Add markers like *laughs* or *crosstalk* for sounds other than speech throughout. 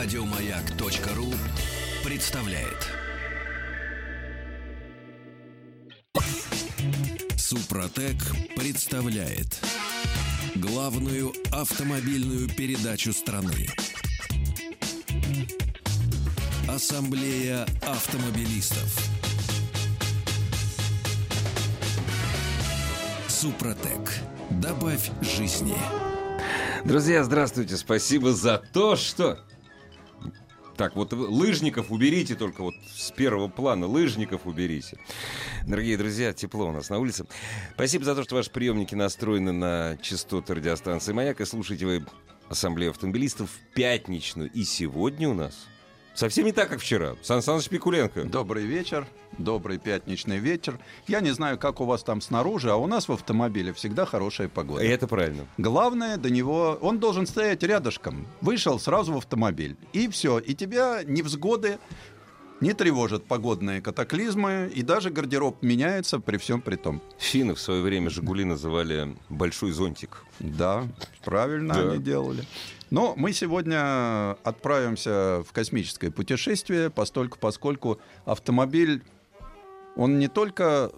Радиомаяк.ру представляет. Супротек представляет главную автомобильную передачу страны. Ассамблея автомобилистов. Супротек. Добавь жизни. Друзья, здравствуйте. Спасибо за то, что... Так, вот лыжников уберите только вот с первого плана. Лыжников уберите. Дорогие друзья, тепло у нас на улице. Спасибо за то, что ваши приемники настроены на частоты радиостанции «Маяк». И слушаете вы Ассамблею автомобилистов пятничную. И сегодня у нас Совсем не так, как вчера. Сан Саныч Пикуленко. Добрый вечер, добрый пятничный вечер. Я не знаю, как у вас там снаружи, а у нас в автомобиле всегда хорошая погода. И это правильно. Главное до него, он должен стоять рядышком. Вышел сразу в автомобиль. И все. И тебя невзгоды не тревожат погодные катаклизмы, и даже гардероб меняется при всем при том. Финны в свое время «Жигули» называли «большой зонтик». Да, правильно да. они делали. Но мы сегодня отправимся в космическое путешествие, постольку, поскольку автомобиль, он не только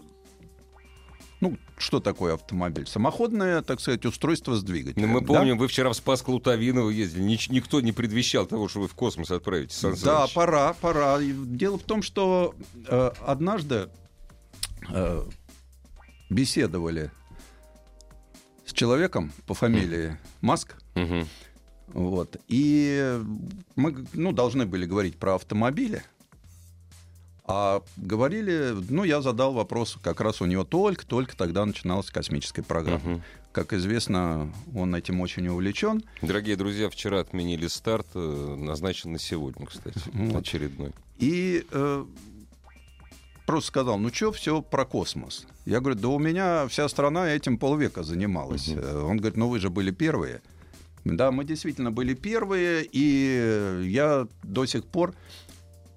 ну, что такое автомобиль? Самоходное, так сказать, устройство с двигателем. Ну, мы помним, да? вы вчера в Спас Клутовиново ездили. Нич- никто не предвещал того, что вы в космос отправитесь. Сан да, пора, пора. Дело в том, что э, однажды э, беседовали с человеком по фамилии Маск. Угу. Вот. И мы ну, должны были говорить про автомобили. А говорили, ну, я задал вопрос, как раз у него только-только тогда начиналась космическая программа. Угу. Как известно, он этим очень увлечен. Дорогие друзья, вчера отменили старт, э, назначен на сегодня, кстати, вот. очередной. И э, просто сказал, ну что, все про космос. Я говорю, да у меня вся страна этим полвека занималась. Угу. Он говорит, ну вы же были первые. Да, мы действительно были первые, и я до сих пор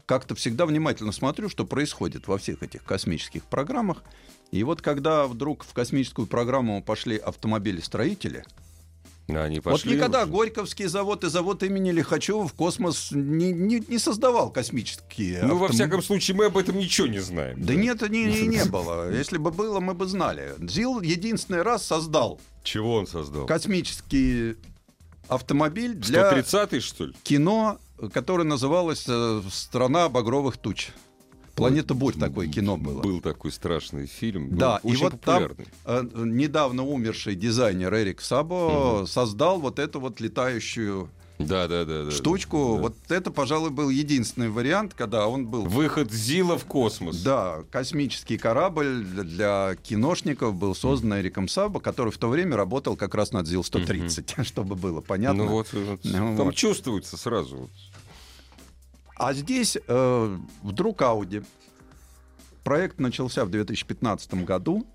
как-то всегда внимательно смотрю, что происходит во всех этих космических программах. И вот когда вдруг в космическую программу пошли автомобили-строители, они пошли вот никогда уже. Горьковский завод и завод имени Лихачева в космос не, не, не создавал космические. Ну, автом... во всяком случае, мы об этом ничего не знаем. Да, да. нет, не, не, не *laughs* было. Если бы было, мы бы знали. ЗИЛ единственный раз создал. Чего он создал? Космический автомобиль для 130-й, что ли? кино, которое называлось э, «Страна багровых туч». Планета Бурь такое кино было. Был такой страшный фильм. Да, и вот популярный. там э, недавно умерший дизайнер Эрик Сабо угу. создал вот эту вот летающую да, да, да, штучку. Да. Вот это, пожалуй, был единственный вариант, когда он был... Выход Зила в космос. Да, космический корабль для, киношников был создан Эриком Сабо, который в то время работал как раз над ЗИЛ-130, mm *laughs* чтобы было понятно. Ну вот, вот. Ну, там вот. чувствуется сразу. А здесь э, вдруг Ауди, проект начался в 2015 году,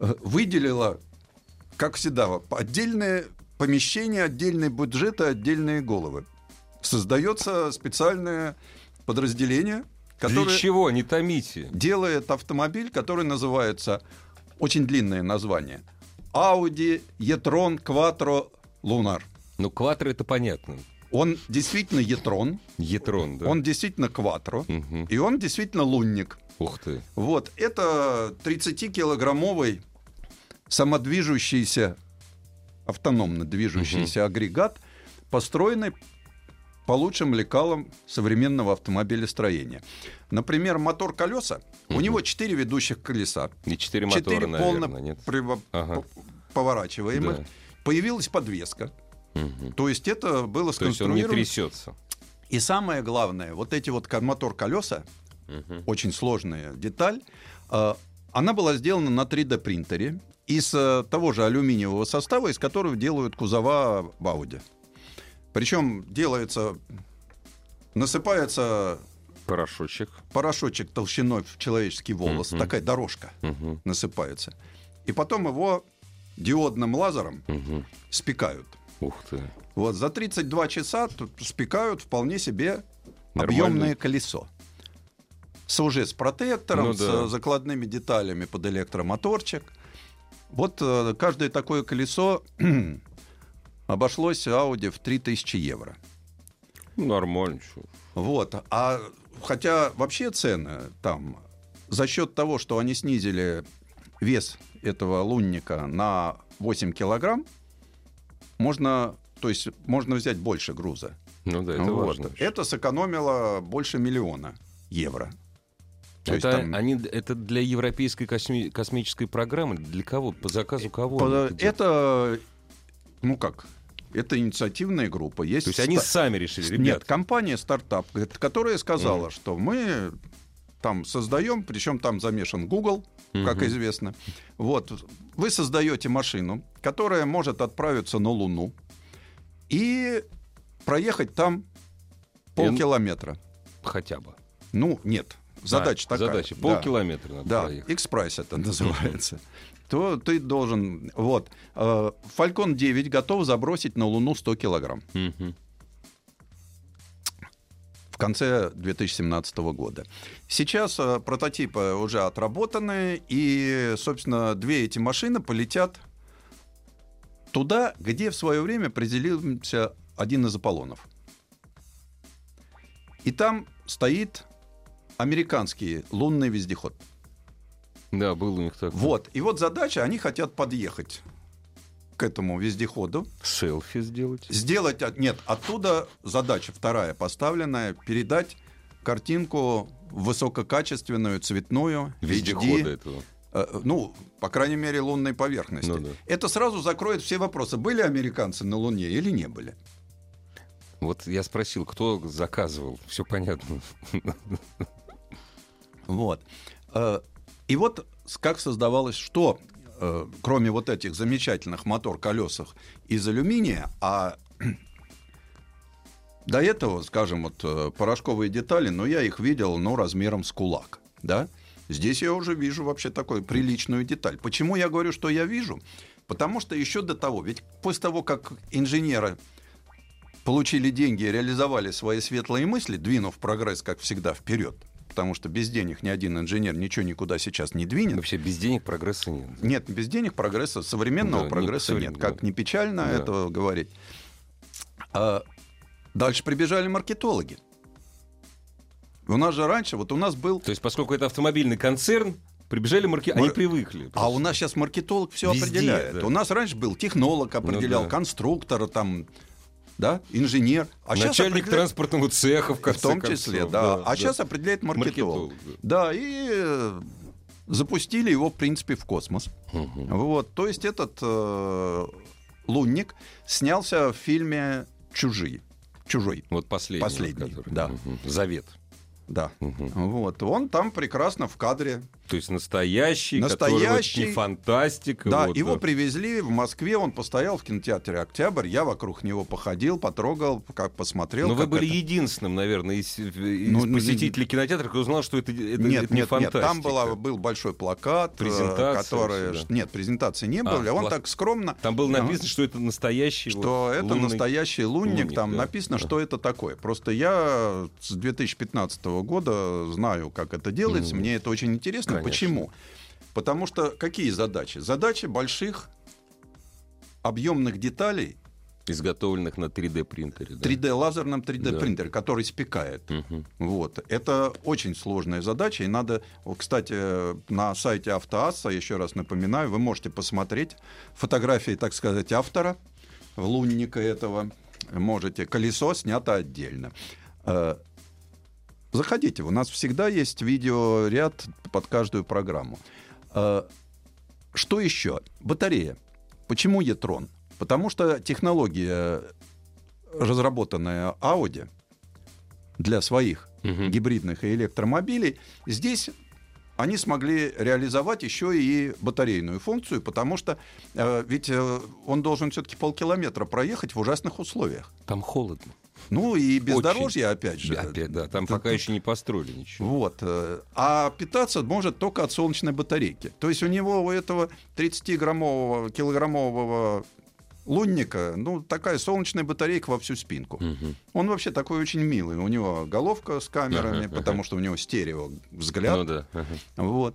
э, выделила, как всегда, отдельные помещение, отдельные бюджеты, отдельные головы. Создается специальное подразделение, которое... Для чего? Не томите. Делает автомобиль, который называется... Очень длинное название. Audi e-tron Quattro Lunar. Ну, Quattro это понятно. Он действительно e-tron. E-tron, да. Он действительно Quattro. Угу. И он действительно лунник. Ух ты. Вот. Это 30-килограммовый самодвижущийся автономно движущийся угу. агрегат, построенный по лучшим лекалам современного автомобилестроения. Например, мотор колеса, угу. у него четыре ведущих колеса. И четыре мотора, четыре полно наверное, нет? Приво- ага. поворачиваемых. Да. Появилась подвеска. Угу. То есть это было сконструировано... То есть он не трясется. И самое главное, вот эти вот мотор колеса, угу. очень сложная деталь, а, она была сделана на 3D принтере из э, того же алюминиевого состава, из которого делают кузова в Ауди. Причем делается, насыпается порошочек, порошочек толщиной в человеческий волос, uh-huh. такая дорожка uh-huh. насыпается, и потом его диодным лазером uh-huh. спекают. Ух ты! Вот за 32 часа спекают вполне себе Нормально. объемное колесо с уже с протектором, ну, да. с закладными деталями под электромоторчик. Вот э, каждое такое колесо *clears throat* обошлось Audi в 3000 евро. Ну, Нормально. Вот. А хотя вообще цены там за счет того, что они снизили вес этого лунника на 8 килограмм, можно, то есть можно взять больше груза. Ну да, это Вот. важно. Это сэкономило больше миллиона евро. То есть Это, там- они, это для европейской косми- космической программы? Для кого? По заказу кого? По- они это? Это, ну как, это инициативная группа. Есть, То есть они ста- сами решили, Нет, ребят. компания стартап, которая сказала, Мгм. что мы там создаем, причем там замешан Google, как Мгм. известно. Вот вы создаете машину, которая может отправиться на Луну и проехать там полкилометра. Хотя бы. Ну нет, задача А, такая. Задача. Да. Полкилометра надо Да, проехать. X-Price это называется. То ты должен... Вот. э, Falcon 9 готов забросить на Луну 100 килограмм Мгм. В конце 2017 года. Сейчас э, прототипы уже отработаны, и, собственно, две эти машины полетят туда, где в свое время приземлился один из Аполлонов. И там стоит американский лунный вездеход. Да, был у них такой. Вот. И вот задача, они хотят подъехать к этому вездеходу, Селфи сделать. сделать... Нет, оттуда задача вторая поставленная, передать картинку высококачественную, цветную, Вездехода HD, этого. э, ну, по крайней мере, лунной поверхности. Ну да. Это сразу закроет все вопросы, были американцы на Луне или не были. Вот я спросил, кто заказывал. Все понятно. Вот. Э, И вот как создавалось, что э, кроме вот этих замечательных мотор-колесах из алюминия, а *clears throat* до этого, скажем, вот э, порошковые детали, но я их видел, ну, размером с кулак, да? Здесь я уже вижу вообще такую приличную деталь. Почему я говорю, что я вижу? Потому что еще до того, ведь после того, как инженеры получили деньги и реализовали свои светлые мысли, двинув прогресс, как всегда, вперед, потому что без денег ни один инженер ничего никуда сейчас не двинет. Вообще без денег прогресса нет. Нет, без денег прогресса, современного Да, не прогресса современ- нет. Как да. не печально Да. это говорить. А дальше прибежали маркетологи. У нас же раньше, вот у нас был... То есть, поскольку это автомобильный концерн, прибежали марки... Они Мар- привыкли. А у нас сейчас маркетолог все Везде, определяет. да. У нас раньше был технолог определял, да. конструктор, там, да, инженер. А Начальник транспортного цеха, в В конце том концов. числе, да. а сейчас определяет маркетолог. Маркетолог, Да, и э, запустили его, в принципе, в космос. Мгм. Вот, то есть этот э, лунник снялся в фильме «Чужие». «Чужой», Вот последний. Последний, который. да. Мгм. Завет. да. Мгм. Вот, он там прекрасно в кадре. То есть настоящий, Настоящий. который вот не фантастика. Да, вот, его да. привезли в Москве, он постоял в кинотеатре «Октябрь», я вокруг него походил, потрогал, как посмотрел. Но вы как были это- единственным, наверное, из, из Ну, ну, посетителей кинотеатра, кто узнал, что это, это, Нет, это не нет, нет, фантастика. там была, был большой плакат, э, Презентация который... да. Нет, презентации не А, было, он плак- так скромно... Там было написано, что это настоящий. что вот это лунный- настоящий лунник, лунник, там да. написано, Да. что это такое. Просто я с 2015 года знаю, как это делается, Мгм. мне это очень интересно. Конечно. Почему? Потому что какие задачи? Задачи больших объемных деталей Изготовленных на 3D принтере. да. 3D лазерном 3D Да. принтере, который спекает. Мгм. Вот. Это очень сложная задача, и надо, кстати, на сайте Автоасса, еще раз напоминаю, вы можете посмотреть фотографии, так сказать, автора, лунника этого, можете, колесо снято отдельно. Э, Заходите, у нас всегда есть видеоряд под каждую программу. Э, Что еще? Батарея. Почему Етрон? Потому что технология, разработанная Audi для своих Мгм. гибридных и электромобилей, здесь они смогли реализовать еще и батарейную функцию, потому что э, ведь э, он должен все-таки полкилометра проехать в ужасных условиях. Там холодно. Ну и бездорожье, опять же. Опять, да. Там Да, пока еще не построили ничего. Вот. э, А питаться может только от солнечной батарейки. То есть у него, у этого 30-граммового, килограммового лунника, ну, такая солнечная батарейка во всю спинку. Мгм. Он вообще такой очень милый. У него головка с камерами, Ага, потому что у него стерео взгляд. Ну да. ага. Вот.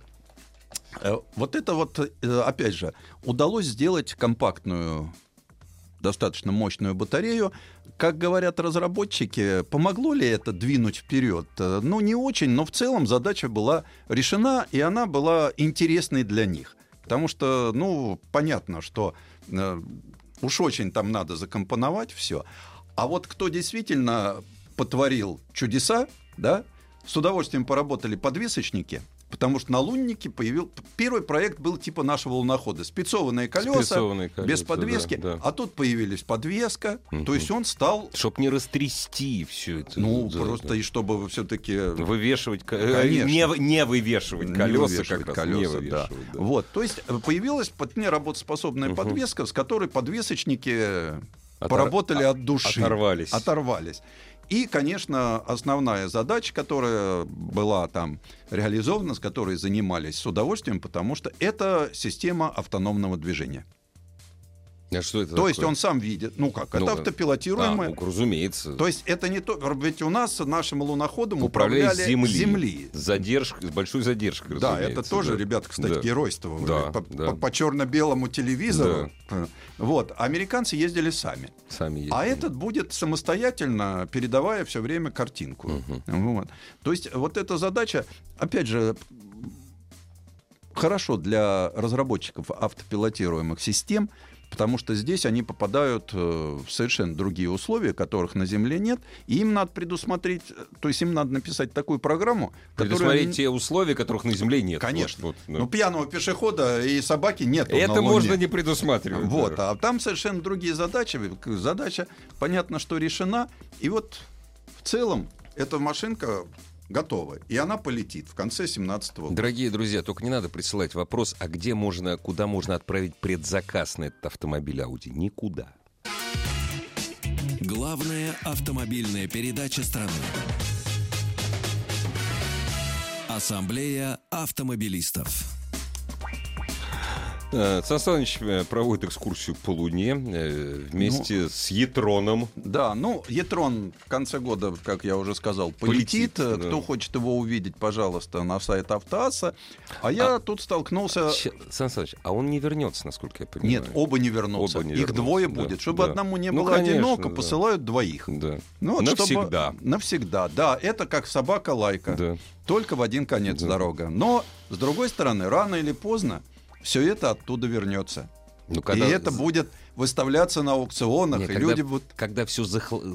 Э, Вот это вот, э, опять же, удалось сделать компактную достаточно мощную батарею. Как говорят разработчики, помогло ли это двинуть вперед? Э, Ну, не очень, но в целом задача была решена, и она была интересной для них. Потому что, ну, понятно, что уж очень там надо закомпоновать все. А вот кто действительно потворил чудеса, да, с удовольствием поработали подвесочники, потому что на луннике появил... Первый проект был типа нашего лунохода. Спецованные колеса, Спецованные колеса, без подвески. да, да. А тут появились подвеска, то есть он стал... Чтоб не растрясти все это. Ну, Да, просто да. и чтобы все-таки... Вывешивать, э, Конечно. не, не вывешивать колеса, вывешивать как раз, не колеса, да. вывешивать, да. Вот, то есть э, появилась вполне работоспособная подвеска, с которой подвесочники Отор- поработали от души. оторвались. Оторвались. И, конечно, основная задача, которая была там реализована, с которой занимались с удовольствием, потому что это система автономного движения. А что это То есть такое? он сам видит, ну как, Ну, это да. автопилотируемое. А, ну, разумеется. То есть это не то, ведь у нас нашим луноходом Управляя управляли земли. земли. С задержкой, с большой задержкой, Да, это тоже, да. ребята, кстати, Да. геройствовали. Да, по, да. по- по черно-белому телевизору. Вот. А Американцы ездили сами. Сами есть. А этот будет самостоятельно, передавая все время картинку. Вот. То есть вот эта задача, опять же, хорошо для разработчиков автопилотируемых систем, потому что здесь они попадают э, в совершенно другие условия, которых на Земле нет, и им надо предусмотреть, э, то есть им надо написать такую программу, которая... Предусмотреть те условия, которых на Земле нет. Конечно. Вот, вот, да. Ну, пьяного пешехода и собаки нет. это можно не предусматривать. Вот, да. а там совершенно другие задачи. Задача, понятно, что решена. И вот в целом эта машинка готова. И она полетит в конце 2017 года. Дорогие друзья, только не надо присылать вопрос, а где можно, куда можно отправить предзаказ на этот автомобиль Audi? Никуда. Главная автомобильная передача страны. Ассамблея автомобилистов. Э, Сан Саныч э, проводит экскурсию по Луне э, вместе Ну, с Етроном. Да, ну, Етрон в конце года, как я уже сказал, полетит. Полетит, да. Кто хочет его увидеть, пожалуйста, на сайт Автоаса. А я тут столкнулся... Сан Саныч, а он не вернется, насколько я понимаю. Нет, оба не вернутся. Оба не Их вернутся, двое да, будет. Чтобы да. одному не Ну, было конечно, одиноко, да. посылают двоих. Да. Ну, вот чтобы- Навсегда. Навсегда, да. Это как собака-лайка. Да. Только в один конец Да. дорога. Но, с другой стороны, рано или поздно все это оттуда вернется. Ну, И это будет выставляться на аукционах, Не, и когда, люди будут... когда все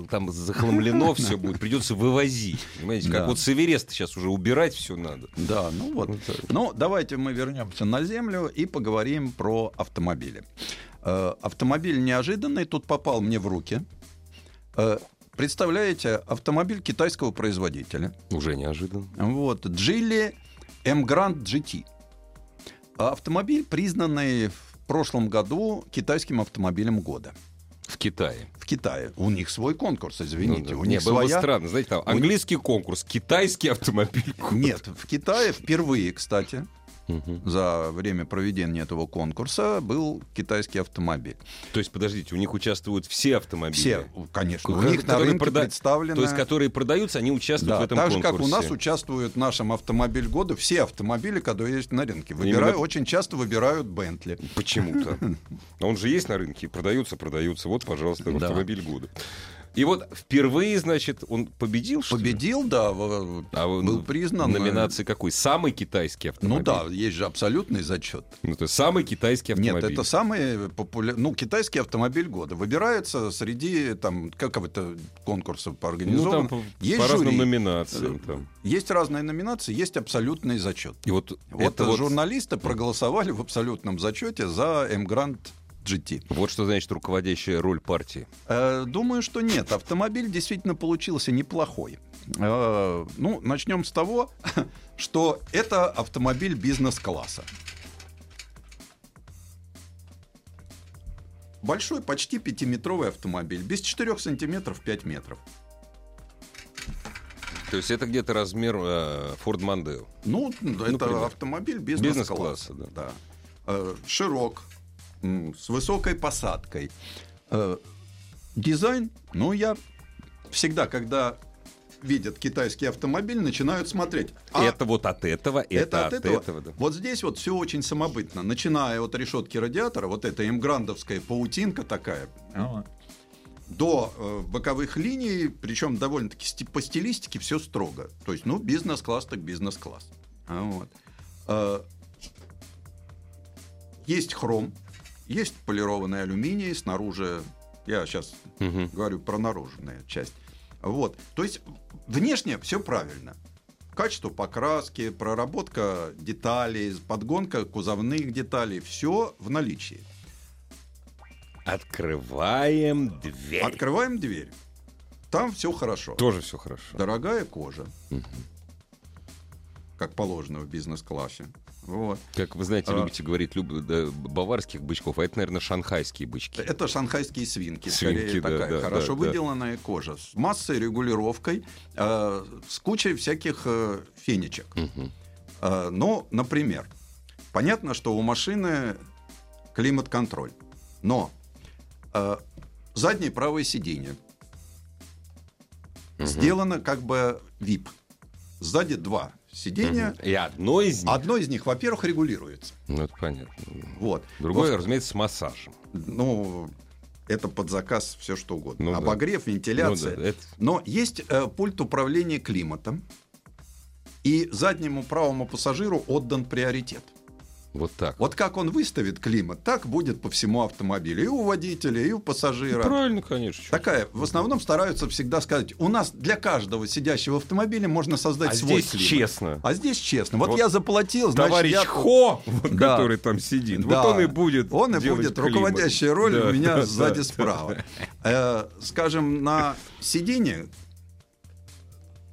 там захламлено, *laughs* все будет, придется вывозить. Понимаете, Да. как вот с Эвереста сейчас уже убирать все надо. Да, ну вот. Так. Ну, давайте мы вернемся на Землю и поговорим про автомобили. Э, автомобиль неожиданный тут попал мне в руки. Э, представляете, автомобиль китайского производителя. Уже неожиданно. Вот, M Grand GT. Автомобиль, признанный в прошлом году китайским автомобилем года. В Китае. В Китае. У них свой конкурс, извините. Ну да. У Не, них было бы своя... странно, знаете, там английский конкурс, китайский автомобиль. Нет, в Китае впервые, кстати, За время проведения этого конкурса был китайский автомобиль. То есть, подождите, у них участвуют все автомобили? Все, конечно, у них на рынке прода- представлены... То есть, которые продаются, они участвуют Да, в этом так же, конкурсе? как у нас участвуют в нашем автомобиль года все автомобили, которые есть на рынке. Выбираю, Именно- Очень часто выбирают Бентли. Почему-то. *laughs* Он же есть на рынке, продаются, продаются. Вот, пожалуйста, автомобиль года. И вот впервые, значит, он победил, что ли? Победил, да, в- А был признан. В номинации какой? Самый китайский Ну автомобиль? да, есть же абсолютный зачет. Ну, то есть самый китайский автомобиль. Нет, это самый популярный, ну, китайский автомобиль года. Выбирается среди, там, как это конкурсов Ну, там по, есть по разным жюри. номинациям. Там. Есть разные номинации, есть абсолютный зачет. И вот, Вот это вот, журналисты проголосовали в абсолютном зачете за Grand GT. вот что значит руководящая роль партии. Э, Думаю, что нет. Автомобиль действительно получился неплохой. Э, Ну, начнем с того, *laughs* что это автомобиль бизнес-класса. Большой, почти пятиметровый автомобиль. Без 4 сантиметров 5 метров. То есть это где-то размер э, Ford Mondeo. Ну, это примерно. автомобиль бизнес-класса. Бизнес-класса, да. да. Э, Широк, с высокой посадкой. Э, Дизайн, ну, я всегда, когда видят китайский автомобиль, начинают смотреть. А Это вот от этого, это, от, этого. да. Вот здесь вот все очень самобытно. Начиная от решетки радиатора, вот эта эмграндовская паутинка такая, до э, боковых линий, причем довольно-таки сти- по стилистике все строго. То есть, ну, бизнес-класс так бизнес-класс. А вот. Э, есть хром, есть полированный алюминий, снаружи, я сейчас Мгм. говорю про наружную часть. Вот. То есть внешне все правильно. Качество покраски, проработка деталей, подгонка кузовных деталей, все в наличии. Открываем дверь. Открываем дверь. Там все хорошо. Тоже все хорошо. Дорогая кожа. Как положено в бизнес-классе. Вот. Как вы знаете, А. любите говорить люб- да, баварских бычков, а это, наверное, шанхайские бычки. Это шанхайские свинки, Свинки, скорее да, такая да, хорошо да, да. выделанная кожа с массой регулировкой, э, с кучей всяких э, фенечек. Мгм. Э, ну, например, понятно, что у машины климат-контроль, но э, заднее правое сиденье сделано как бы VIP. Сзади два сиденья. И одно из них... Одно из них, во-первых, регулируется. Ну, это понятно. Вот. Другое, Во- разумеется, с массажем. ну, это под заказ все что угодно. Ну да. Обогрев, вентиляция. Ну да, это- Но есть э, пульт управления климатом, и заднему правому пассажиру отдан приоритет. Вот так. Вот как он выставит климат, так будет по всему автомобилю. И у водителя, и у пассажира. Правильно, конечно. Такая, в основном стараются всегда сказать, у нас для каждого сидящего в автомобиле можно создать А свой здесь климат. честно. А здесь честно. Вот, Вот я заплатил, значит, Товарищ я... Хо, вот, Да. который там сидит, Да. вот он и будет Он и будет. климат. Руководящая роль Да, у меня да, сзади да, справа. да. Э, скажем, на сиденье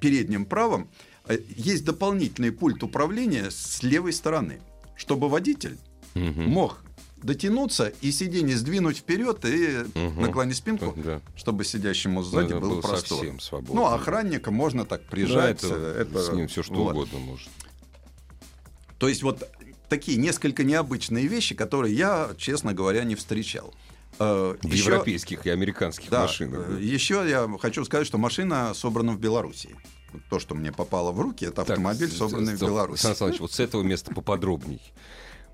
переднем правом э, есть дополнительный пульт управления с левой стороны, чтобы водитель Мгм. мог дотянуться и сиденье сдвинуть вперед и Мгм. наклонить спинку, Да. чтобы сидящему сзади был было простор. совсем свободно. Ну, а охранника можно так Да, прижать. это, э, это- с ним все что вот. угодно может. То есть вот такие несколько необычные вещи, которые я, честно говоря, не встречал. Э, В еще- европейских и американских Да, машинах. э, еще я хочу сказать, что машина собрана в Беларуси. То, что мне попало в руки, это Так, автомобиль, с- собранный в стоп, Беларуси. Александр Александрович, вот с этого места поподробней.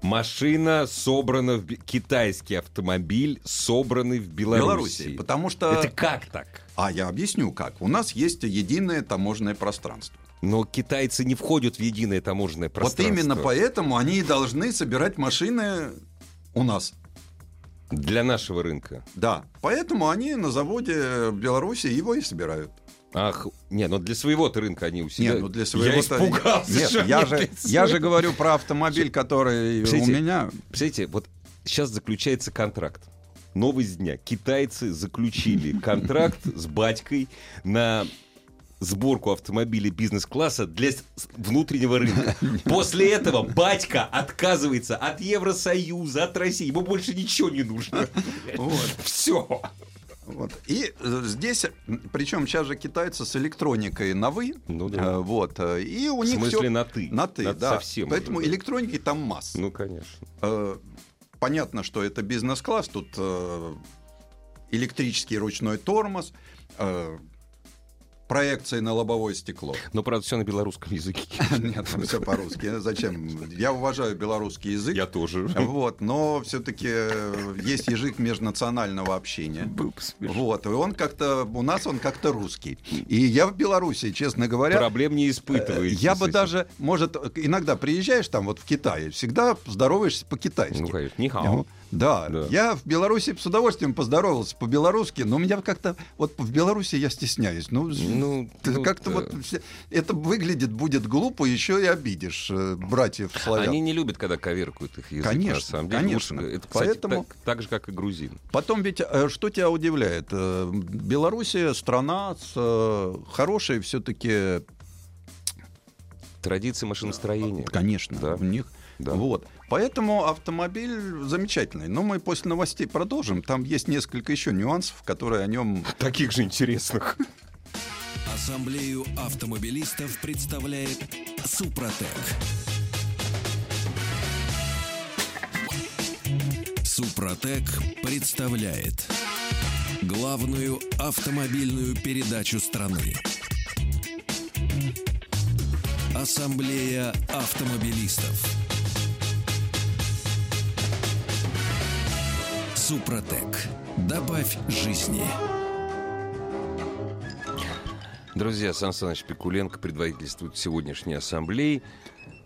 Машина собрана в китайский автомобиль, собранный в Беларуси. Беларуси, потому что... Это как так? А я объясню как. У нас есть единое таможенное пространство. Но китайцы не входят в единое таможенное пространство. Вот именно поэтому они и должны собирать машины у нас. Для нашего рынка. Да, поэтому они на заводе в Беларуси его и собирают. Ах, не, но для своего-то рынка они у себя... Нет, ну для своего Я испугался. Нет, я же, я же своего. говорю про автомобиль, который у меня. Представляете, вот сейчас заключается контракт. Новость дня. Китайцы заключили *laughs* контракт с батькой на сборку автомобилей бизнес-класса для внутреннего рынка. *laughs* После этого батька отказывается от Евросоюза, от России. Ему больше ничего не нужно. *laughs* Вот. Все. Вот. И э, здесь, причем сейчас же китайцы с электроникой на вы. Ну да. Э, Вот. э, И у В них смысле всё на ты. на ты, На да. совсем Поэтому уже, да. электроники там масса. Ну, конечно. Понятно, что это бизнес-класс, тут электрический ручной тормоз, проекции на лобовое стекло. Но, правда, все на белорусском языке. *laughs* Нет, все по-русски. Зачем? Я уважаю белорусский язык. Я тоже. Вот, но все-таки есть язык межнационального общения. Вот, и он как-то, у нас он как-то русский. И я в Беларуси, честно говоря, Проблем не э, испытываете. я бы даже, может, иногда приезжаешь там вот в Китае, всегда здороваешься по-китайски. Ну, конечно. Да, Да. я в Беларуси с удовольствием поздоровался по-белорусски, но у меня как-то вот в Беларуси я стесняюсь. Ну, Ну, ну, как-то да. вот это выглядит будет глупо, еще и обидишь э, братьев славян. Они не любят, когда коверкуют их язык. Конечно, на самом деле. конечно. Лучше- Это, кстати, Поэтому- так, так же, как и грузин. Потом ведь э, что тебя удивляет? Э, Белоруссия страна с хорошей все-таки, Традиции машиностроения. конечно, Да. в них. Да. Вот. Поэтому автомобиль замечательный. Но мы после новостей продолжим. Там есть несколько еще нюансов, которые о нем *laughs* Таких же интересных. Ассамблею автомобилистов представляет Супротек. Супротек представляет главную автомобильную передачу страны. Ассамблея автомобилистов. Супротек. Добавь жизни. Друзья, Сан Саныч Пикуленко предводительствует сегодняшней ассамблеи.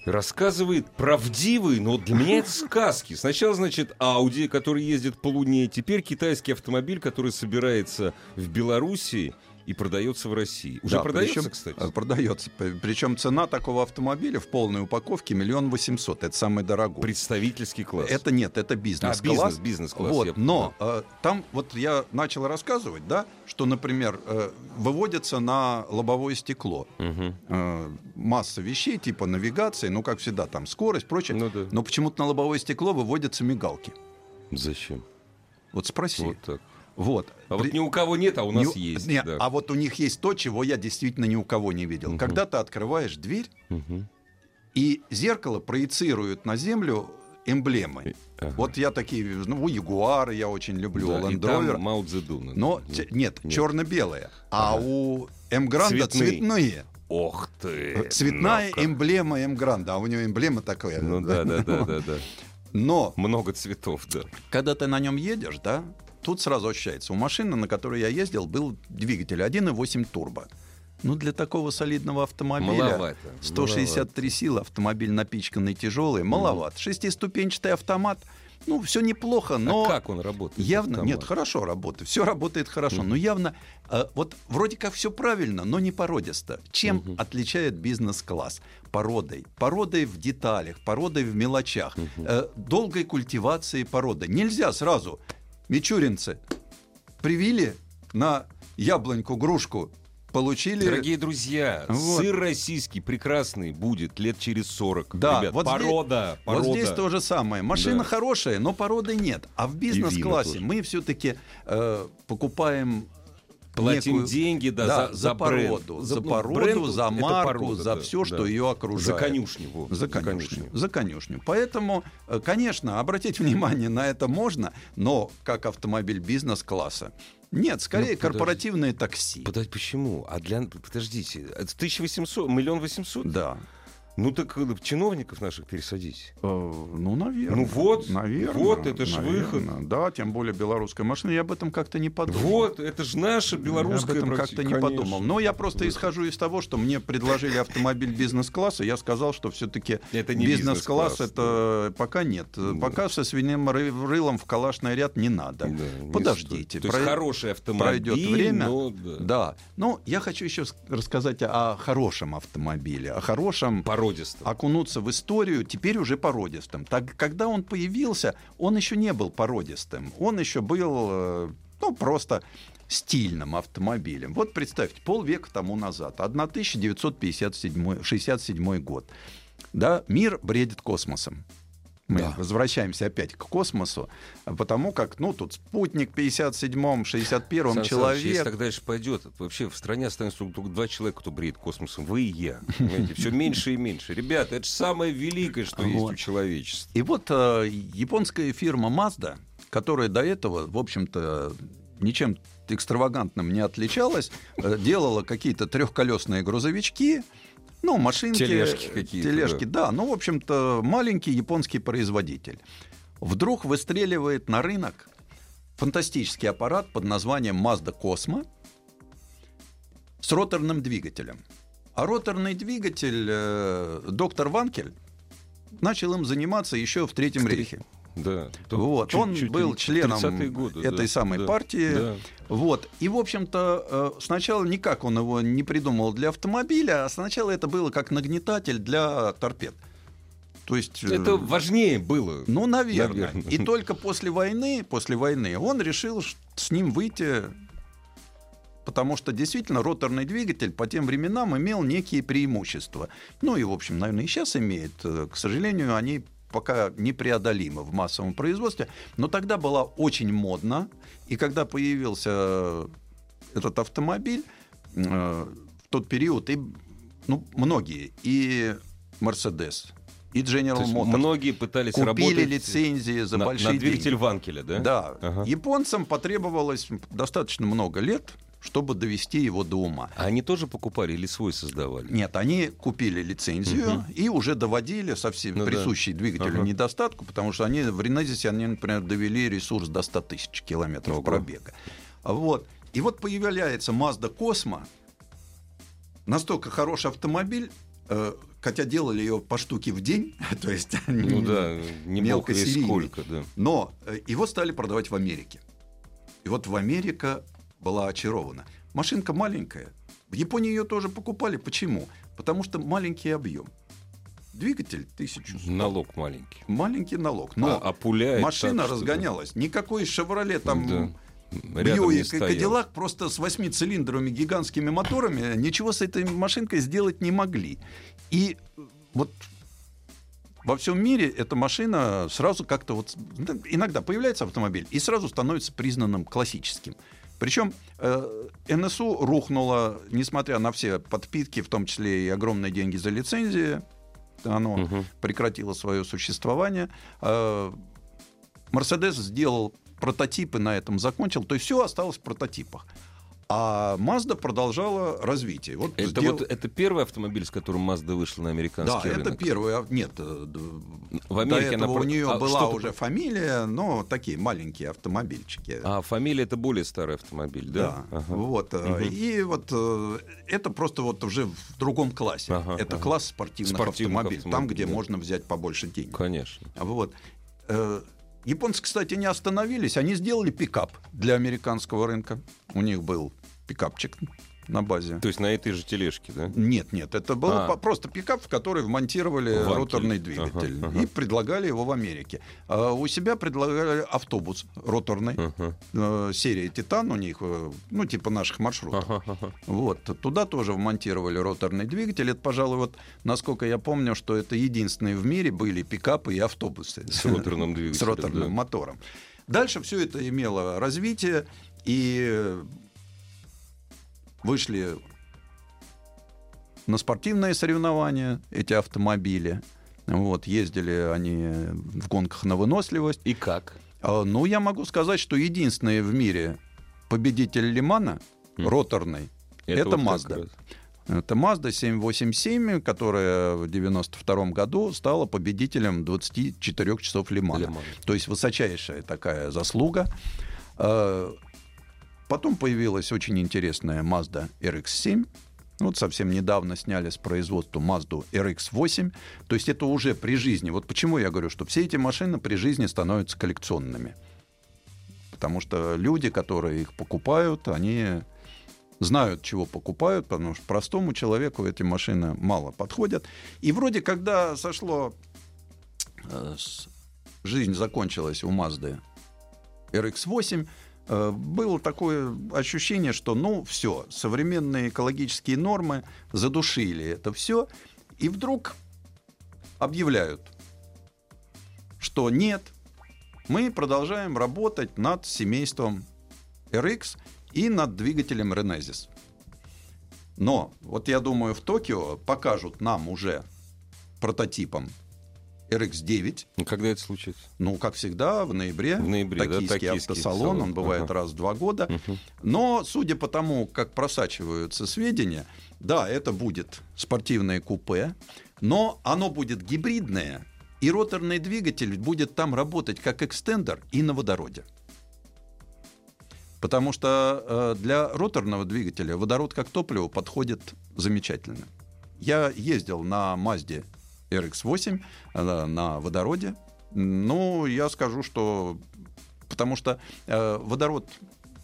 Рассказывает правдивые, но для меня это *laughs* сказки. Сначала, значит, Ауди, который ездит по Луне. Теперь китайский автомобиль, который собирается в Белоруссии и продается в России. Уже Да, продается, причем- кстати? э, Продается. Причем цена такого автомобиля в полной упаковке миллион восемьсот. Это самый дорогой. Представительский класс. Это нет, это бизнес-класс. А, бизнес, бизнес-класс, Вот, я- но э, там вот я начал рассказывать, да, что, например, э, выводится на лобовое стекло Мгм. э, масса вещей, типа навигации, ну, как всегда, там скорость, прочее. Ну да. Но почему-то на лобовое стекло выводятся мигалки. Зачем? Вот спроси. Вот так. Вот. А вот При- ни у кого нет, а у нас Не- есть. не, да. А вот у них есть то, чего я действительно ни у кого не видел. Мгм. Когда ты открываешь дверь, Мгм. и зеркало проецирует на землю эмблемы. Ага. Вот я такие, ну, Ягуара я очень люблю, Да, Land Rover. Мао Цзэдуна. Но Ну, нет, нет. черно-белые. А Ага. у М-Гранда Цветные. цветные. Ох ты! Цветная ну-ка. эмблема М-Гранда, а у него эмблема такая. Ну *laughs* да, да, да, да, да. Но Много цветов, да. когда ты на нем едешь, да, тут сразу ощущается. У машины, на которой я ездил, был двигатель 1.8 турбо. Ну, для такого солидного автомобиля... Маловато. 163 силы, автомобиль напичканный тяжелый, маловат. Шестиступенчатый автомат, ну, все неплохо, но... А как он работает? Явно, автомат? нет, хорошо работает, все работает хорошо, но явно, э, вот вроде как все правильно, но не породисто. Чем отличает бизнес-класс? Породой. Породой в деталях, породой в мелочах, э, долгой культивацией породы. Нельзя сразу, мичуринцы, привили на яблоньку, грушку, получили... Дорогие друзья, Вот. сыр российский прекрасный будет лет через 40. Да, Ребят, вот здесь- порода, порода. Вот здесь то же самое. Машина Да. хорошая, но породы нет. А в бизнес-классе мы все-таки покупаем Платим некую- деньги, да, да, за, за за бренд. породу, за ну, породу, бренд за марку, порода, за да, все, да. что ее окружает. За конюшню. во, За конюшню. За конюшню. Поэтому, э, конечно, обратить *laughs* внимание на это можно, но как автомобиль бизнес-класса. Нет, скорее Ну, подожди. корпоративное такси. Подожди, почему? А для... Подождите, это 1800, миллион восемьсот? Да. Ну так э, чиновников наших пересадить. Э, Ну, наверное. Ну вот, наверное. вот, это ж наверное. Да, тем более белорусская машина. Я об этом как-то не подумал. Вот, это же наша белорусская Я об этом как-то не конечно. подумал. Но я просто исхожу из того, что мне предложили автомобиль бизнес-класса. Я сказал, что все-таки Это не бизнес-класс бизнес-класс, это пока нет. Пока со свиным ры- рылом в калашный ряд не надо. Да, не Подождите. стоит. То есть Про- хороший автомобиль, пройдет время. но да. Да. Ну, я хочу еще рассказать о хорошем автомобиле, о хорошем породистый. окунуться в историю теперь уже породистым. Так, когда он появился, он еще не был породистым. Он еще был, э, ну, просто стильным автомобилем. Вот представьте, полвека тому назад, 1967 год. Да, мир бредит космосом. Мы Да. возвращаемся опять к космосу, потому как, ну, тут спутник 57-м, 61-м Сан человек. если так дальше пойдет, вообще в стране останется только, два человека, кто бреет космосом. Вы и я. Понимаете? Все меньше и меньше. Ребята, это же самое великое, что есть Вот. у человечества. И вот э, японская фирма Mazda, которая до этого, в общем-то, ничем экстравагантным не отличалась, э, делала какие-то трехколесные грузовички, ну, машинки, Тележки какие-то, тележки, да. Ну, в общем-то, маленький японский производитель. Вдруг выстреливает на рынок фантастический аппарат под названием Mazda Cosmo с роторным двигателем. А роторный двигатель э, доктор Ванкель начал им заниматься еще в Третьем рейхе. Да. Вот, чуть- он чуть был членом 30-е годы, этой да, самой да, партии. да. Вот. И, в общем-то, э, сначала никак он его не придумал для автомобиля, а сначала это было как нагнетатель для торпед. То есть... э, Это важнее было. Ну, наверное. Наверное. И только после войны, после войны он решил с ним выйти, потому что действительно роторный двигатель по тем временам имел некие преимущества. Ну и, в общем, наверное, и сейчас имеет. Э, К сожалению, они пока непреодолимы в массовом производстве. Но тогда было очень модно. И когда появился этот автомобиль, э, в тот период и ну, многие, и Mercedes, и General Motors многие пытались купили работать лицензии за на, большие на двигатель деньги. Ванкеля, да? Да. Ага. Японцам потребовалось достаточно много лет чтобы довести его до ума. А они тоже покупали или свой создавали? Нет, они купили лицензию Мгм. и уже доводили со всем Ну да. присущей двигателю Ага. недостатку, потому что они в Ренезисе, они, например, довели ресурс до 100 тысяч километров Ого. пробега. Вот. И вот появляется Mazda Cosmo, настолько хороший автомобиль, э, хотя делали ее по штуке в день, *laughs* то есть Ну да, не мелкосерийный. сколько, да. Но э, его стали продавать в Америке. И вот в Америка была очарована. Машинка маленькая. В Японии ее тоже покупали. Почему? Потому что маленький объем. Двигатель тысячу. Налог маленький. Маленький налог. Но а, а пуляет машина так, что- разгонялась. Никакой «Шевроле» там... Да. Бьюик и. Кадиллак просто с восьми цилиндрами, гигантскими моторами ничего с этой машинкой сделать не могли. И вот во всем мире эта машина сразу как-то вот... Иногда появляется автомобиль и сразу становится признанным классическим. Причем э, НСУ рухнуло, несмотря на все подпитки, в том числе и огромные деньги за лицензии, оно Мгм. прекратило свое существование. Э, Мерседес сделал прототипы на этом закончил, то есть все осталось в прототипах. А Mazda продолжала развитие. Вот Это сделал- вот это первый автомобиль, с которым Mazda вышла на американский да, рынок. это первый. а, Нет, э, В Америке до она этого про- у нее а была что-то- уже фамилия, но такие маленькие автомобильчики. А фамилия это более старый автомобиль, да? Да, Ага. вот. Мгм. И вот э, это просто вот уже в другом классе. Ага, это ага. класс спортивных, Спортивных автомобилей, там, где да. можно взять побольше денег. Конечно. Вот. Японцы, кстати, не остановились. Они сделали пикап для американского рынка. У них был пикапчик на базе. То есть на этой же тележке, да? Нет, нет, это был А. просто пикап, в который вмонтировали Ванкель. роторный двигатель. Ага, ага. И предлагали его в Америке. А у себя предлагали автобус роторный. Ага. Э, серия Титан у них, э, ну, типа наших маршрутов. Ага, ага. Вот, туда тоже вмонтировали роторный двигатель. Это, пожалуй, вот, насколько я помню, что это единственные в мире были пикапы и автобусы. С роторным *laughs* двигателем, С роторным да. мотором. Дальше все это имело развитие, и вышли на спортивные соревнования эти автомобили. Вот, ездили они в гонках на выносливость. И как? А, Ну, я могу сказать, что единственный в мире победитель Лимана, М. роторный, Это вот как Mazda. это Mazda 787, которая в 92 году стала победителем 24 часов Лимана. Лимана. То есть высочайшая такая заслуга. Потом появилась очень интересная Mazda RX-7. Вот совсем недавно сняли с производства Mazda RX-8. То есть это уже при жизни. Вот почему я говорю, что все эти машины при жизни становятся коллекционными. Потому что люди, которые их покупают, они знают, чего покупают, потому что простому человеку эти машины мало подходят. И вроде когда сошло, э, жизнь закончилась у Mazda RX-8, э, было такое ощущение, что, ну, все, современные экологические нормы задушили это все, и вдруг объявляют, что нет, мы продолжаем работать над семейством RX и над двигателем Renesis. Но вот я думаю, в Токио покажут нам уже прототипом RX-9. Ну, Когда это случится? Ну, как всегда, в ноябре. В ноябре, да, Токийский токийский автосалон, салон. он бывает Ага. раз в два года. Мгм. Но, судя по тому, как просачиваются сведения, да, это будет спортивное купе, но оно будет гибридное, и роторный двигатель будет там работать как экстендер и на водороде. Потому что э, для роторного двигателя водород как топливо подходит замечательно. Я ездил на Mazda RX-8 э, на водороде. Ну, я скажу, что... Потому что э, водород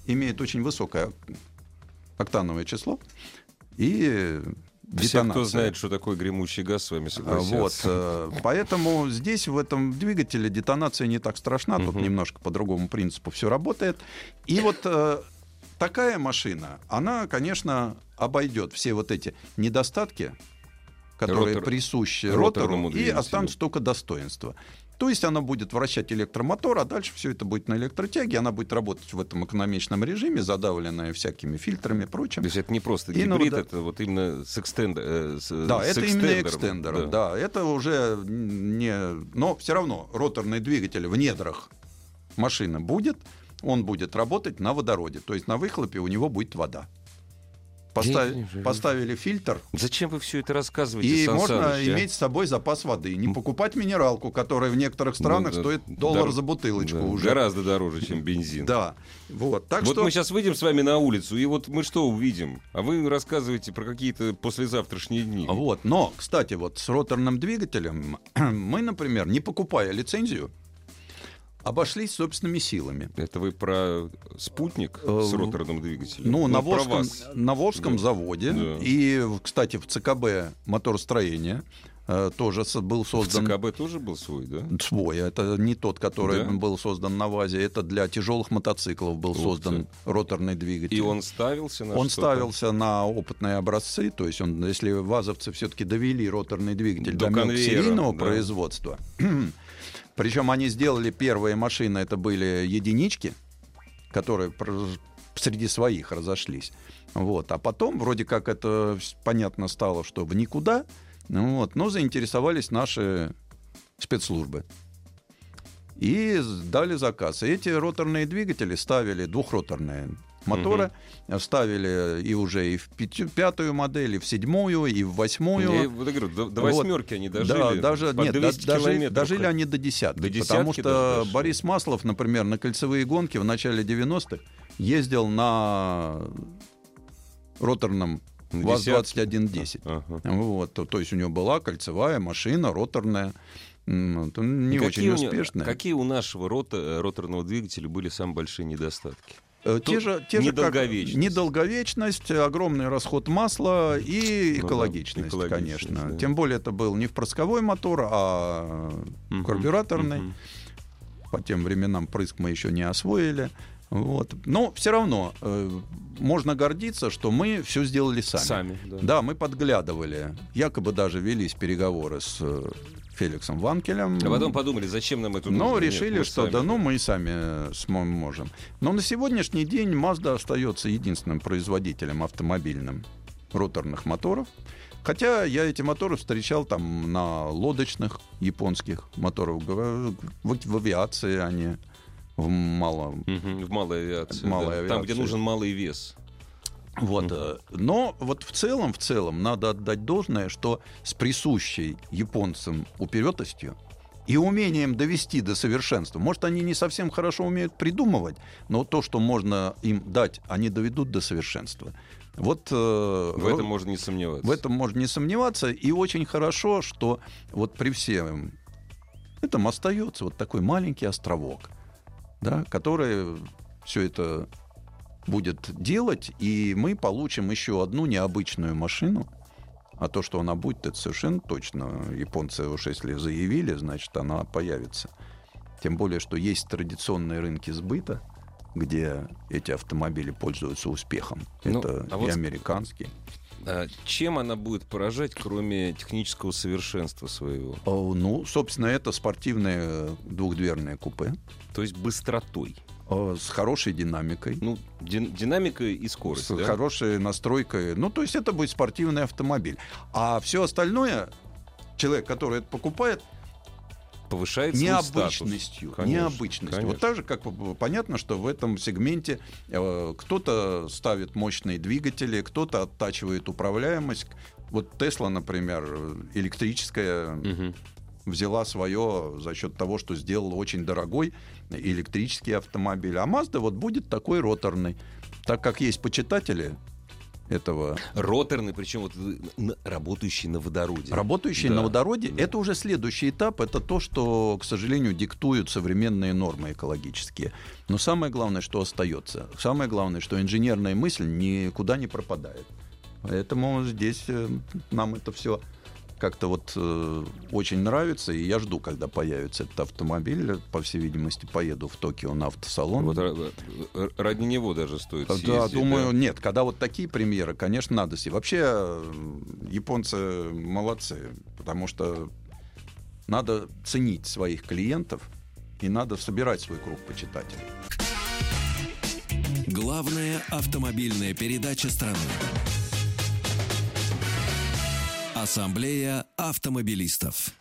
имеет очень высокое октановое число. И Все, кто детонация. знает, что такое гремучий газ, с вами А, согласятся. Вот, э, поэтому здесь в этом двигателе детонация не так страшна, тут немножко по другому принципу все работает. И вот такая машина, она, конечно, обойдет все вот эти недостатки, которые Ротор- присущи ротору, и останутся только достоинства. То есть она будет вращать электромотор, а дальше все это будет на электротяге, она будет работать в этом экономичном режиме, задавленная всякими фильтрами и прочим. То есть это не просто И на гибрид, водо- это вот именно с экстендер, э, с- Да, с это именно экстендером. экстендером. Да. это уже не... Но все равно роторный двигатель в недрах машины будет. он будет работать на водороде. То есть на выхлопе у него будет вода. Я- поставили фильтр, Зачем вы все это рассказываете, и Сан можно Саныч, а? иметь с собой запас воды. Не покупать минералку, которая в некоторых странах Ну, да, стоит дор- доллар за бутылочку Да, уже. Гораздо дороже, чем бензин. Да. Вот. Так вот что мы сейчас выйдем с вами на улицу, и вот мы что увидим? А вы рассказываете про какие-то послезавтрашние дни. Вот. Но, кстати, вот с роторным двигателем *clears throat* мы, например, не покупая лицензию, обошлись собственными силами. Это вы про спутник Э, с роторным двигателем? Ну, на Волжском, на Волжском Да. заводе. Да. И, в- кстати, в ЦКБ моторостроения э, тоже был В создан ЦКБ тоже был свой, да? свой. Это не тот, который Да? был создан на ВАЗе. Это для тяжелых мотоциклов был Ух создан роторный двигатель. И он ставился на Он что-то? ставился на опытные образцы, то есть он, если вазовцы все-таки довели роторный двигатель До до, конвейера, мелкосерийного да. производства, *clears throat* причем они сделали первые машины, это были единички, которые среди своих разошлись. Вот. А потом вроде как это понятно стало, что в никуда, ну вот, но заинтересовались наши спецслужбы. И дали заказ. Эти роторные двигатели ставили, двухроторные моторы, ставили и уже и в пятую модель, и в седьмую, и в восьмую. Я вот говорю, до, до Вот. восьмерки они дожили. Да, даже, нет, 200 дожили, дожили они до десятки. До десятки потому даже что дошли. Борис Маслов, например, на кольцевые гонки в начале 90-х ездил на роторном На ВАЗ-2110. Ага. Вот, то, то есть у него была кольцевая машина, роторная. Вот не И очень у не- успешная. Какие у нашего рота, э, роторного двигателя были самые большие недостатки? Э, те же, те же как- недолговечность. недолговечность, огромный расход масла и Ну да, экологичность, экологичность, конечно. да. Тем более это был не впрысковой мотор, а Мгм, карбюраторный. мгм. По тем временам прыск мы еще не освоили. Вот. Но все равно э, можно гордиться, что мы все сделали сами. Сами, да. Да, мы подглядывали. Якобы даже велись переговоры с э, Феликсом Ванкелем. А потом подумали, зачем нам это Но нужно? Нет, решили, мы что сами, да, ну мы и сами э, можем. Но на сегодняшний день Mazda остается единственным производителем автомобильным роторных моторов. Хотя я эти моторы встречал там на лодочных японских моторах, в, в- авиации они в малом. Мгм, в малой авиации. Малой да. Там, где авиации. нужен малый вес. Вот, э, но вот в целом, в целом надо отдать должное, что с присущей японцам уперетостью и умением довести до совершенства. Может, они не совсем хорошо умеют придумывать, но то, что можно им дать, они доведут до совершенства. Вот э, В этом можно не сомневаться. в этом можно не сомневаться. И очень хорошо, что вот при всем этом остается вот такой маленький островок, да, который все это будет делать, и мы получим еще одну необычную машину. А то, что она будет, это совершенно точно. Японцы уж если заявили, значит, она появится. Тем более, что есть традиционные рынки сбыта, где эти автомобили пользуются успехом. Ну, это а и вот- американские. А чем она будет поражать, кроме технического совершенства своего? О, Ну, собственно, это спортивное э, двухдверное купе То есть быстротой. Э, с хорошей динамикой, Ну, дин- динамика и скорость. с да? хорошей настройкой. Ну, то есть это будет спортивный автомобиль. А все остальное человек, который это покупает, Повышает необычностью. статус. Конечно, необычностью. конечно. Вот так же, как понятно, что в этом сегменте э, кто-то ставит мощные двигатели, кто-то оттачивает управляемость. Вот Тесла, например, э, электрическая Мгм. Взяла свое за счет того, что сделала очень дорогой электрический автомобиль. А Mazda вот будет такой роторный. Так как есть почитатели этого, Роторный, причем вот работающий на водороде. работающие Да, на водороде, да. это уже следующий этап. Это то, что, к сожалению, диктуют современные нормы экологические. Но самое главное, что остается. Самое главное, что инженерная мысль никуда не пропадает. Поэтому здесь э, нам это все как-то вот э, очень нравится, и я жду, когда появится этот автомобиль. По всей видимости, поеду в Токио на автосалон. Вот ра- ра- ради него даже стоит Да, съездить. думаю, нет, когда вот такие премьеры, конечно, надо себе. Вообще, э, японцы молодцы, потому что надо ценить своих клиентов и надо собирать свой круг почитателей. Главная автомобильная передача страны. Ассамблея автомобилистов.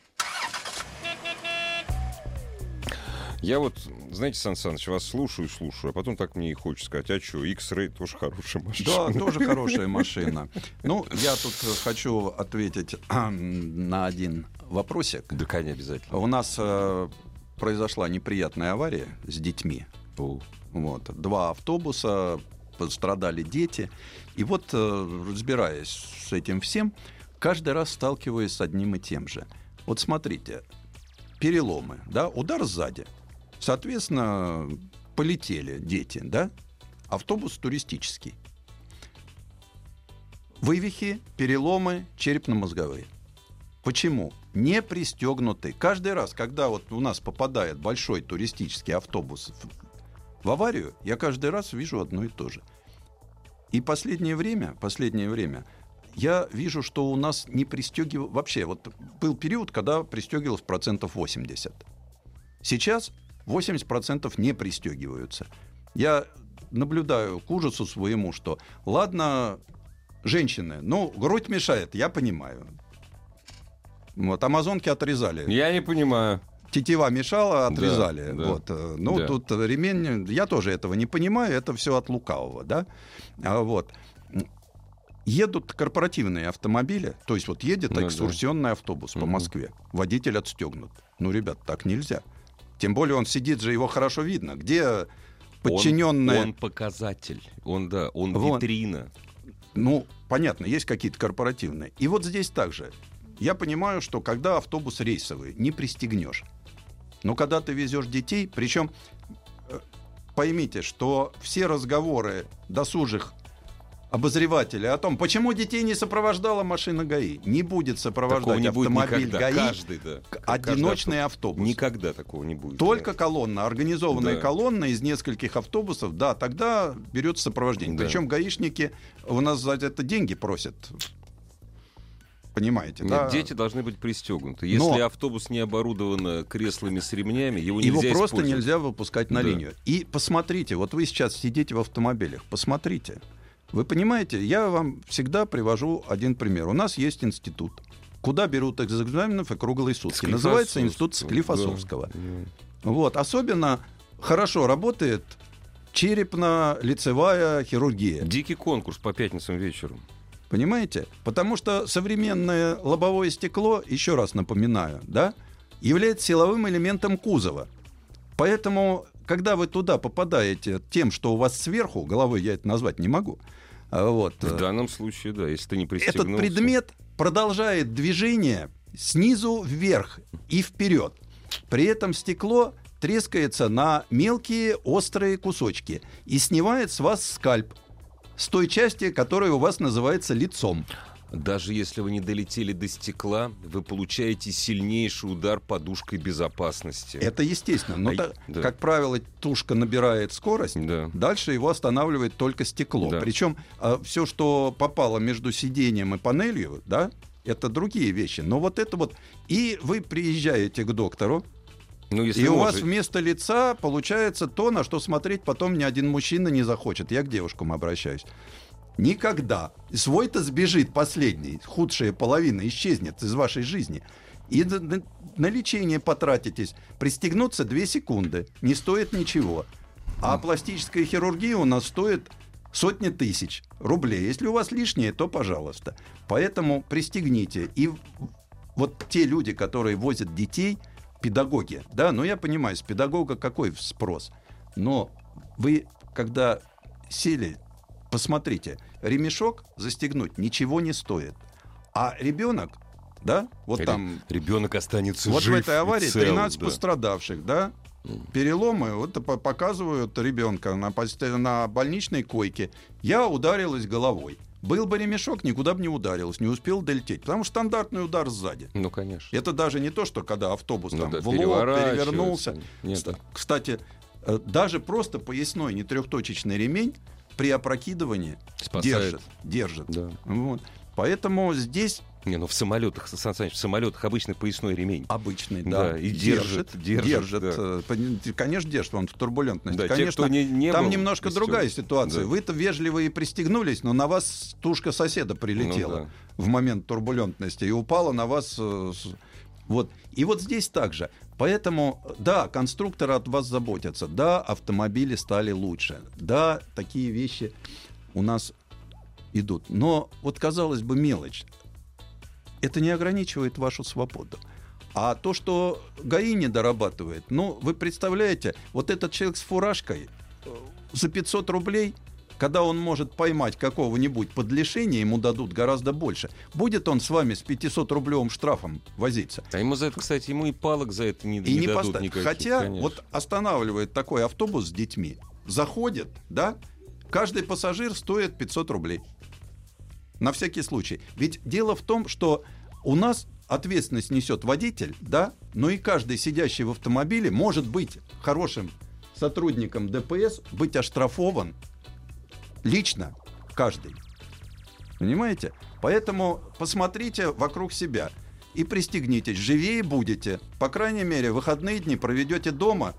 Я вот, знаете, Сан Саныч, вас слушаю, слушаю, а потом так мне и хочется сказать, а что, X-Ray тоже хорошая машина. Да, тоже *laughs* хорошая машина. Ну, я тут хочу ответить на один вопросик. Да, конечно, обязательно. У нас э, произошла неприятная авария с детьми. О. Вот. Два автобуса, пострадали дети. И вот, э, разбираясь с этим всем, каждый раз сталкиваюсь с одним и тем же. Вот смотрите, переломы, да, удар сзади. Соответственно, полетели дети, да? Автобус туристический. Вывихи, переломы черепно-мозговые. Почему? Не пристегнуты. Каждый раз, когда вот у нас попадает большой туристический автобус в аварию, я каждый раз вижу одно и то же. И последнее время, последнее время, я вижу, что у нас не пристегивал... Вообще, вот был период, когда пристегивалось процентов 80. Сейчас 80% не пристегиваются. Я наблюдаю к ужасу своему, что ладно, женщины, ну, грудь мешает, я понимаю. Вот, амазонки отрезали. Я не понимаю. Тетива мешала, отрезали. Да, да, вот. э, Ну, да. тут ремень, я тоже этого не понимаю, это все от лукавого, да. А вот. Едут корпоративные автомобили, то есть вот едет Ну да. экскурсионный автобус по. Москве, водитель отстегнут. Ну, ребят, так нельзя. Тем более он сидит же, его хорошо видно. Где подчиненные... Он, он показатель. Он, да, он Вот. витрина. Ну, понятно, есть какие-то корпоративные. И вот здесь также. Я понимаю, что когда автобус рейсовый, не пристегнешь. Но когда ты везешь детей, причем э, поймите, что все разговоры досужих обозревателей о том, почему детей не сопровождала машина ГАИ, не будет сопровождать Такого не будет автомобиль никогда. ГАИ Каждый, да. Каждый одиночный автобус. автобус. Никогда такого не будет. Только да. колонна, организованная Да. колонна из нескольких автобусов, да, тогда берется сопровождение. Да. Причем гаишники у нас за это деньги просят. Понимаете, Нет, да? дети должны быть пристегнуты. Если Но- автобус не оборудован э, креслами с ремнями, его Его нельзя просто использовать. нельзя выпускать на Да. линию. И посмотрите, вот вы сейчас сидите в автомобилях, посмотрите. Вы понимаете, я вам всегда привожу один пример. У нас есть институт, куда берут из экзаменов и круглые сутки. Называется институт Склифосовского. Да. Вот. Особенно хорошо работает черепно-лицевая хирургия. Дикий конкурс по пятницам вечером. Понимаете? Потому что современное лобовое стекло, еще раз напоминаю, да, является силовым элементом кузова. Поэтому, когда вы туда попадаете тем, что у вас сверху, головой я это назвать не могу, вот, В э, данном случае, да, если ты не этот пристегнулся. предмет продолжает движение снизу вверх и вперед. При этом стекло трескается на мелкие острые кусочки и снимает с вас скальп с той части, которая у вас называется лицом. Даже если вы не долетели до стекла, вы получаете сильнейший удар подушкой безопасности. Это естественно. Но, Ай, та- да. как правило, тушка набирает скорость, Да. дальше его останавливает только стекло. Да. Причем все, что попало между сиденьем и панелью, да, это другие вещи. Но вот это вот... И вы приезжаете к доктору, Ну, если и у вас вместо лица получается то, на что смотреть потом ни один мужчина не захочет. Я к девушкам обращаюсь. Никогда. Свой-то сбежит последний, худшая половина исчезнет из вашей жизни. И на, лечение потратитесь. Пристегнуться 2 секунды. Не стоит ничего. А пластическая хирургия у нас стоит сотни тысяч рублей. Если у вас лишнее, то пожалуйста. Поэтому пристегните. И вот те люди, которые возят детей, педагоги, да, ну я понимаю, с педагога какой спрос. Но вы, когда сели, посмотрите, ремешок застегнуть ничего не стоит. А ребенок, да, вот Ре- там Ребенок останется вот жив в этой аварии цел, 13 да. пострадавших, да? Переломы, вот по- показывают ребенка на, на больничной койке. Я ударилась головой. Был бы ремешок, никуда бы не ударилась, не успел долететь. Потому что стандартный удар сзади. Ну, конечно. Это даже не то, что когда автобус Ну там да, в лоб перевернулся. Нет. Кстати, э, даже просто поясной не трехточечный ремень при опрокидывании Спасает. держит. Держит. Да. Вот. Поэтому здесь Не, ну в самолетах, Сан Саныч, в самолетах обычный поясной ремень. обычный, Да, да, и держит, держит, да. э, пон- Конечно, держит, он в турбулентности. Да, те, конечно, кто не- не там был немножко пристегнут. другая ситуация. Да. Вы-то вежливо и пристегнулись, но на вас тушка соседа прилетела Ну да. в момент турбулентности и упала на вас. э, Вот. И вот здесь также. Поэтому, да, конструкторы от вас заботятся, да, автомобили стали лучше, да, такие вещи у нас идут. Но вот, казалось бы, мелочь. Это не ограничивает вашу свободу. А то, что ГАИ не дорабатывает, ну, вы представляете, вот этот человек с фуражкой э, за 500 рублей – когда он может поймать какого-нибудь под лишение, ему дадут гораздо больше. Будет он с вами с 500-рублевым штрафом возиться? А ему за это, кстати, ему и палок за это не, и не, не дадут поста... никаких. Хотя конечно. вот останавливает такой автобус с детьми, заходит, да, каждый пассажир стоит 500 рублей. На всякий случай. Ведь дело в том, что у нас ответственность несет водитель, да, но и каждый сидящий в автомобиле может быть хорошим сотрудником ДПС, быть оштрафован Лично каждый. Понимаете? Поэтому посмотрите вокруг себя и пристегнитесь. Живее будете. По крайней мере, выходные дни проведете дома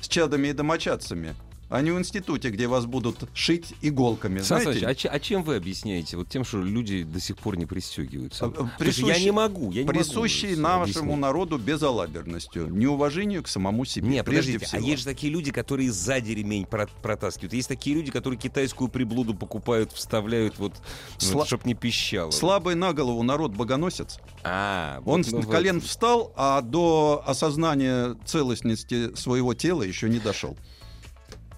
с чадами и домочадцами а не в институте, где вас будут шить иголками. Сан знаете? А, а чем вы объясняете? Вот тем, что люди до сих пор не пристегиваются. А, присущ... Я не могу. Я не присущий могу нашему объяснить. народу безалаберностью, неуважению к самому себе. Нет, подождите, а всего. а есть же такие люди, которые сзади ремень протаскивают. Есть такие люди, которые китайскую приблуду покупают, вставляют, вот, Сла... вот чтобы не пищало. Слабый на голову народ богоносец. А, вот, Он ну, с колен вот. встал, а до осознания целостности своего тела еще не дошел.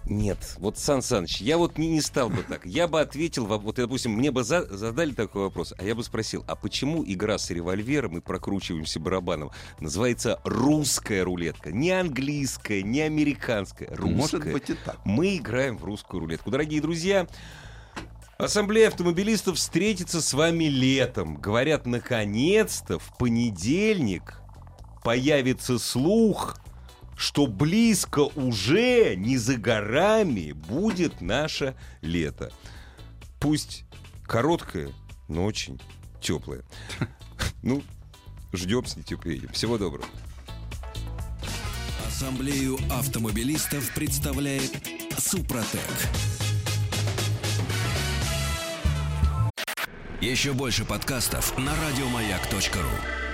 Нет, вот Сан Саныч, я вот не, не стал бы так. Я бы ответил, вот, допустим, мне бы за, задали такой вопрос, а я бы спросил, а почему игра с револьвером и прокручиваемся барабаном называется русская рулетка? Не английская, не американская, русская. Может быть и так. Мы играем в русскую рулетку. Дорогие друзья, Ассамблея автомобилистов встретится с вами летом. Говорят, наконец-то в понедельник появится слух что близко уже, не за горами, будет наше лето. Пусть короткое, но очень теплое. Ну, ждем с нетерпением. Всего доброго. Ассамблею автомобилистов представляет Супротек. Еще больше подкастов на радиомаяк.ру